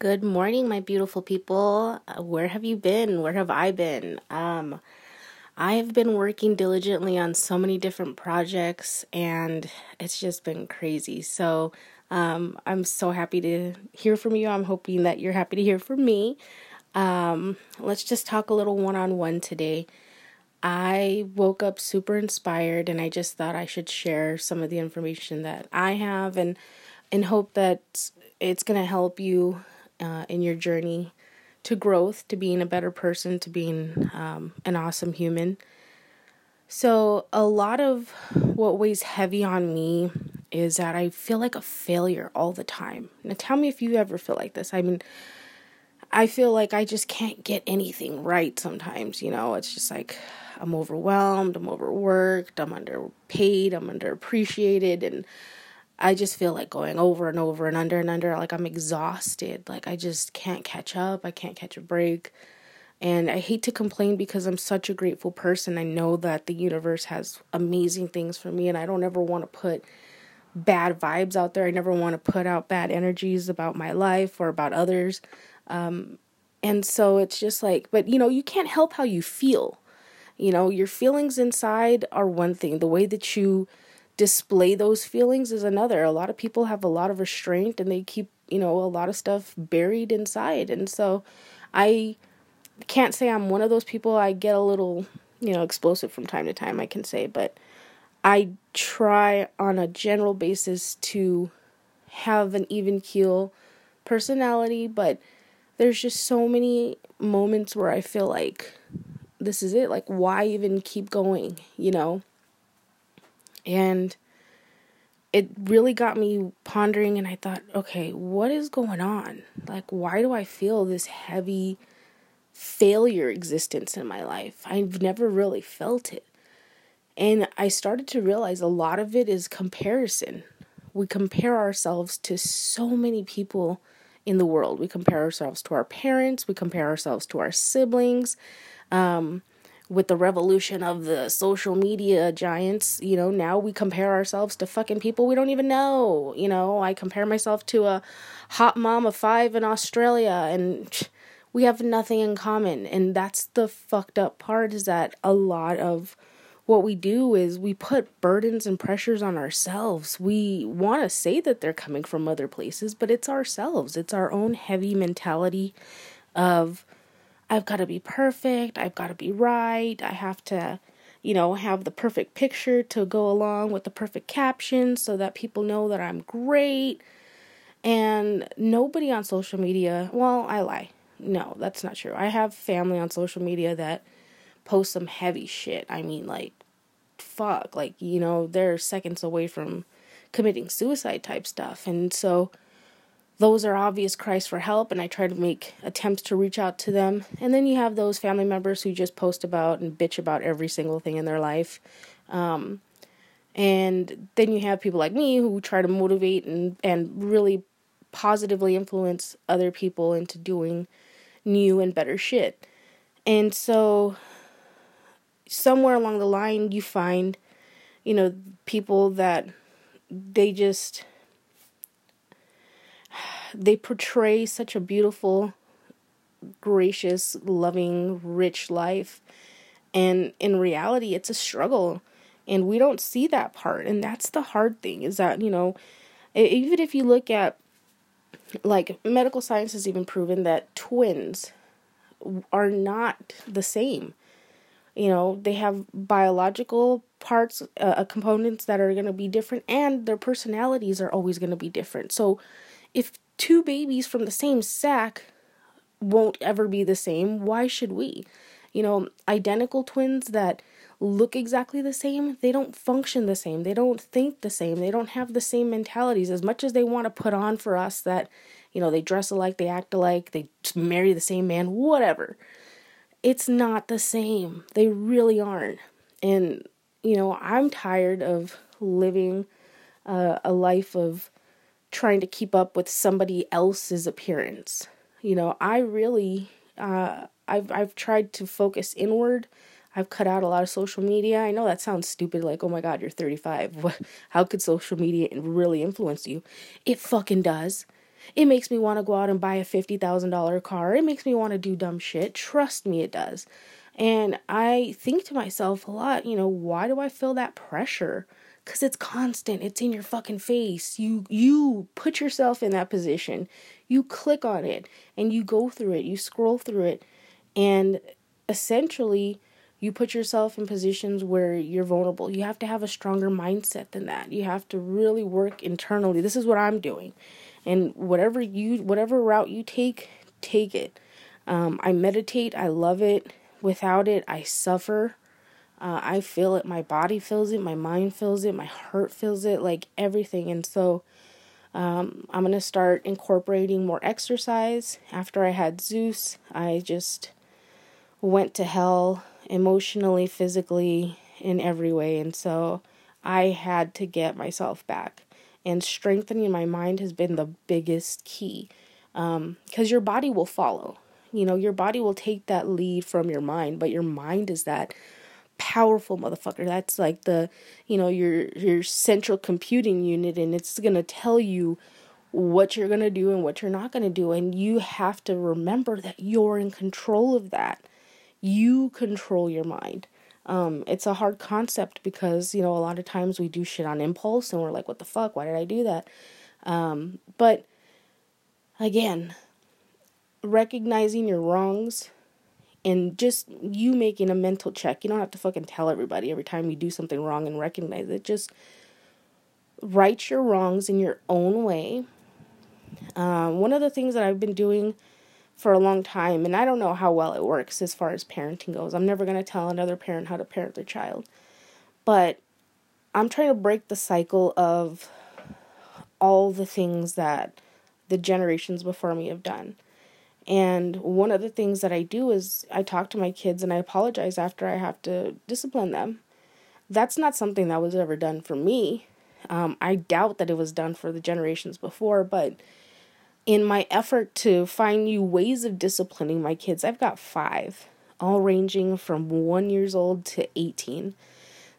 Good morning, my beautiful people. Uh, where have you been? Where have I been? Um, I have been working diligently on so many different projects, and it's just been crazy. So, um, I'm so happy to hear from you. I'm hoping that you're happy to hear from me. Um, let's just talk a little one on one today. I woke up super inspired, and I just thought I should share some of the information that I have, and and hope that it's gonna help you uh, in your journey to growth, to being a better person, to being um, an awesome human. So, a lot of what weighs heavy on me is that I feel like a failure all the time. Now, tell me if you ever feel like this. I mean, I feel like I just can't get anything right sometimes, you know? It's just like I'm overwhelmed, I'm overworked, I'm underpaid, I'm underappreciated, and I just feel like going over and over and under and under. Like I'm exhausted. Like I just can't catch up. I can't catch a break. And I hate to complain because I'm such a grateful person. I know that the universe has amazing things for me, and I don't ever want to put bad vibes out there. I never want to put out bad energies about my life or about others. Um, and so it's just like, but you know, you can't help how you feel. You know, your feelings inside are one thing. The way that you display those feelings is another. A lot of people have a lot of restraint and they keep, you know, a lot of stuff buried inside. And so I can't say I'm one of those people. I get a little, you know, explosive from time to time, I can say, but I try on a general basis to have an even keel personality, but there's just so many moments where I feel like this is it. Like, why even keep going, you know? And it really got me pondering, and I thought, okay, what is going on? Like, why do I feel this heavy failure existence in my life? I've never really felt it. And I started to realize a lot of it is comparison. We compare ourselves to so many people in the world. We compare ourselves to our parents, we compare ourselves to our siblings. Um, with the revolution of the social media giants, you know, now we compare ourselves to fucking people we don't even know. You know, I compare myself to a hot mom of five in Australia and we have nothing in common. And that's the fucked up part is that a lot of what we do is we put burdens and pressures on ourselves. We want to say that they're coming from other places, but it's ourselves. It's our own heavy mentality of I've got to be perfect. I've got to be right. I have to, you know, have the perfect picture to go along with the perfect caption so that people know that I'm great. And nobody on social media, well, I lie. No, that's not true. I have family on social media that post some heavy shit. I mean, like, fuck. Like, you know, they're seconds away from committing suicide type stuff. And so, those are obvious cries for help and I try to make attempts to reach out to them. And then you have those family members who just post about and bitch about every single thing in their life. Um, and then you have people like me who try to motivate and, and really positively influence other people into doing new and better shit. And so somewhere along the line you find, you know, people that they just they portray such a beautiful, gracious, loving, rich life. And in reality, it's a struggle. And we don't see that part. And that's the hard thing is that, you know, even if you look at like medical science has even proven that twins are not the same. You know, they have biological parts, uh, components that are going to be different, and their personalities are always going to be different. So, if two babies from the same sac won't ever be the same, why should we? You know, identical twins that look exactly the same, they don't function the same. They don't think the same. They don't have the same mentalities as much as they want to put on for us that, you know, they dress alike, they act alike, they marry the same man, whatever. It's not the same. They really aren't. And, you know, I'm tired of living uh, a life of trying to keep up with somebody else's appearance. You know, I really uh, I've I've tried to focus inward. I've cut out a lot of social media. I know that sounds stupid like, "Oh my god, you're 35. How could social media really influence you?" It fucking does. It makes me want to go out and buy a $50,000 car. It makes me want to do dumb shit. Trust me, it does. And I think to myself a lot, you know, why do I feel that pressure? Cuz it's constant. It's in your fucking face. You you put yourself in that position. You click on it and you go through it. You scroll through it and essentially you put yourself in positions where you're vulnerable. You have to have a stronger mindset than that. You have to really work internally. This is what I'm doing. And whatever you whatever route you take, take it. Um, I meditate. I love it. Without it, I suffer. Uh, I feel it. My body feels it. My mind feels it. My heart feels it. Like everything. And so um, I'm going to start incorporating more exercise. After I had Zeus, I just went to hell emotionally, physically, in every way. And so I had to get myself back. And strengthening my mind has been the biggest key because um, your body will follow. You know, your body will take that lead from your mind, but your mind is that powerful motherfucker. That's like the, you know, your your central computing unit and it's going to tell you what you're going to do and what you're not going to do and you have to remember that you're in control of that. You control your mind. Um, it's a hard concept because, you know, a lot of times we do shit on impulse and we're like, what the fuck? Why did I do that? Um, but again, recognizing your wrongs and just you making a mental check. You don't have to fucking tell everybody every time you do something wrong and recognize it. Just right your wrongs in your own way. Um, one of the things that I've been doing for a long time, and I don't know how well it works as far as parenting goes. I'm never going to tell another parent how to parent their child. But I'm trying to break the cycle of all the things that the generations before me have done. And one of the things that I do is I talk to my kids and I apologize after I have to discipline them. That's not something that was ever done for me. Um, I doubt that it was done for the generations before, but in my effort to find new ways of disciplining my kids, I've got five, all ranging from one years old to 18.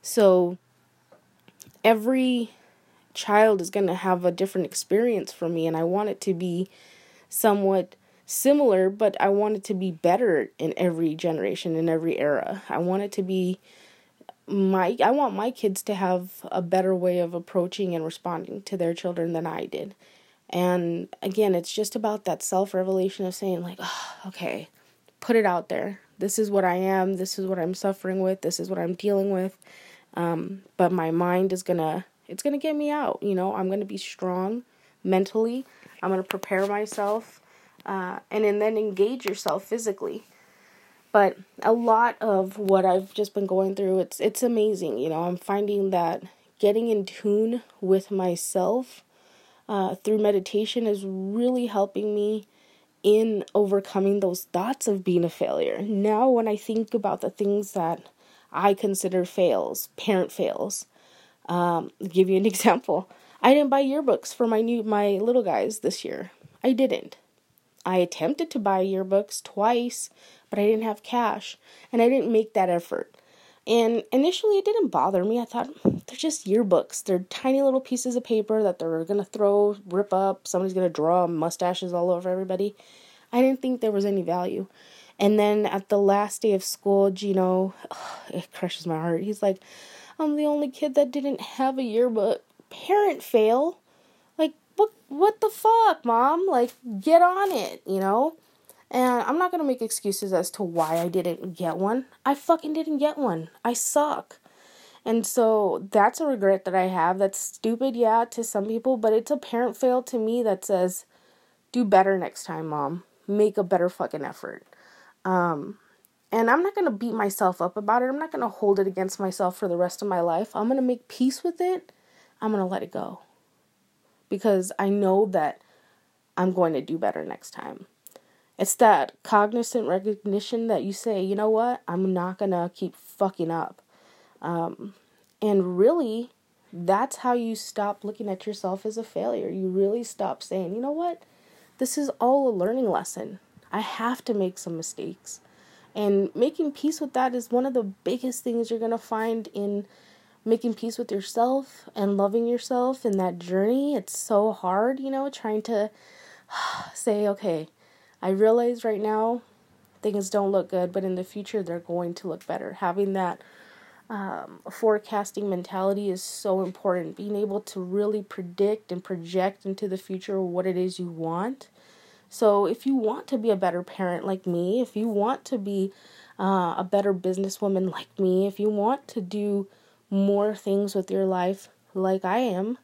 So every child is going to have a different experience for me, and I want it to be somewhat similar, but I want it to be better in every generation, in every era. I want it to be my I want my kids to have a better way of approaching and responding to their children than I did. And again, it's just about that self revelation of saying, like, oh, okay, put it out there. This is what I am. This is what I'm suffering with. This is what I'm dealing with. Um, but my mind is gonna, it's gonna get me out. You know, I'm gonna be strong mentally. I'm gonna prepare myself, uh, and, and then engage yourself physically. But a lot of what I've just been going through, it's it's amazing. You know, I'm finding that getting in tune with myself uh, through meditation is really helping me in overcoming those thoughts of being a failure. Now, when I think about the things that I consider fails, parent fails, um, give you an example. I didn't buy yearbooks for my new my little guys this year. I didn't. I attempted to buy yearbooks twice, but I didn't have cash, and I didn't make that effort. And initially, it didn't bother me. I thought hmm, they're just yearbooks. They're tiny little pieces of paper that they're gonna throw, rip up. Somebody's gonna draw mustaches all over everybody. I didn't think there was any value. And then at the last day of school, Gino, it crushes my heart. He's like, I'm the only kid that didn't have a yearbook. Parent fail. Like, what, what the fuck, mom? Like, get on it, you know? And I'm not to make excuses as to why I didn't get one. I fucking didn't get one. I suck. And so that's a regret that I have. That's stupid, yeah, to some people, but it's a parent fail to me that says, do better next time, mom. Make a better fucking effort. Um, and I'm not to beat myself up about it. I'm not to hold it against myself for the rest of my life. I'm to make peace with it. I'm to let it go. Because I know that I'm going to do better next time. It's that cognizant recognition that you say, you know what, I'm not gonna keep fucking up. Um, and really, that's how you stop looking at yourself as a failure. You really stop saying, you know what, this is all a learning lesson. I have to make some mistakes. And making peace with that is one of the biggest things you're gonna find in making peace with yourself and loving yourself in that journey. It's so hard, you know, trying to say, okay, I realize right now things don't look good, but in the future they're going to look better. Having that um, forecasting mentality is so important. Being able to really predict and project into the future what it is you want. So, if you want to be a better parent like me, if you want to be uh, a better businesswoman like me, if you want to do more things with your life like I am,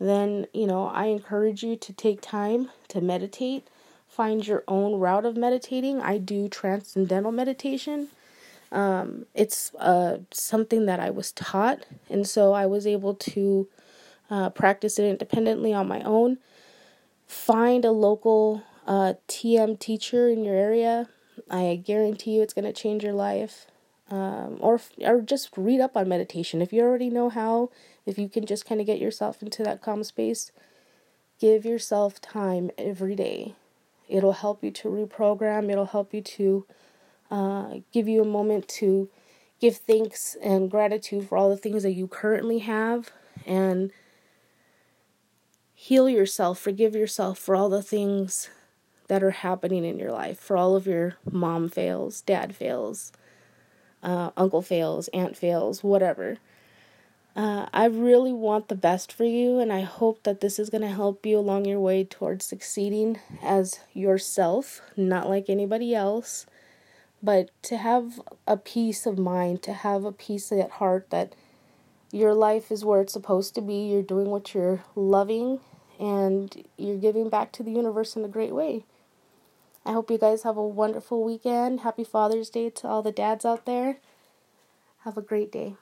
then, you know, I encourage you to take time to meditate, find your own route of meditating. I do transcendental meditation. Um, it's uh, something that I was taught, and so I was able to uh, practice it independently on my own. Find a local uh, TM teacher in your area. I guarantee you it's going to change your life. Um, or or just read up on meditation if you already know how if you can just kind of get yourself into that calm space, give yourself time every day. It'll help you to reprogram, it'll help you to uh, give you a moment to give thanks and gratitude for all the things that you currently have and heal yourself, forgive yourself for all the things that are happening in your life, for all of your mom fails, dad fails, uh, uncle fails, aunt fails, whatever. Uh, I really want the best for you, and I hope that this is going to help you along your way towards succeeding as yourself, not like anybody else, but to have a peace of mind, to have a peace at heart that your life is where it's supposed to be, you're doing what you're loving, and you're giving back to the universe in a great way. I hope you guys have a wonderful weekend. Happy Father's Day to all the dads out there. Have a great day.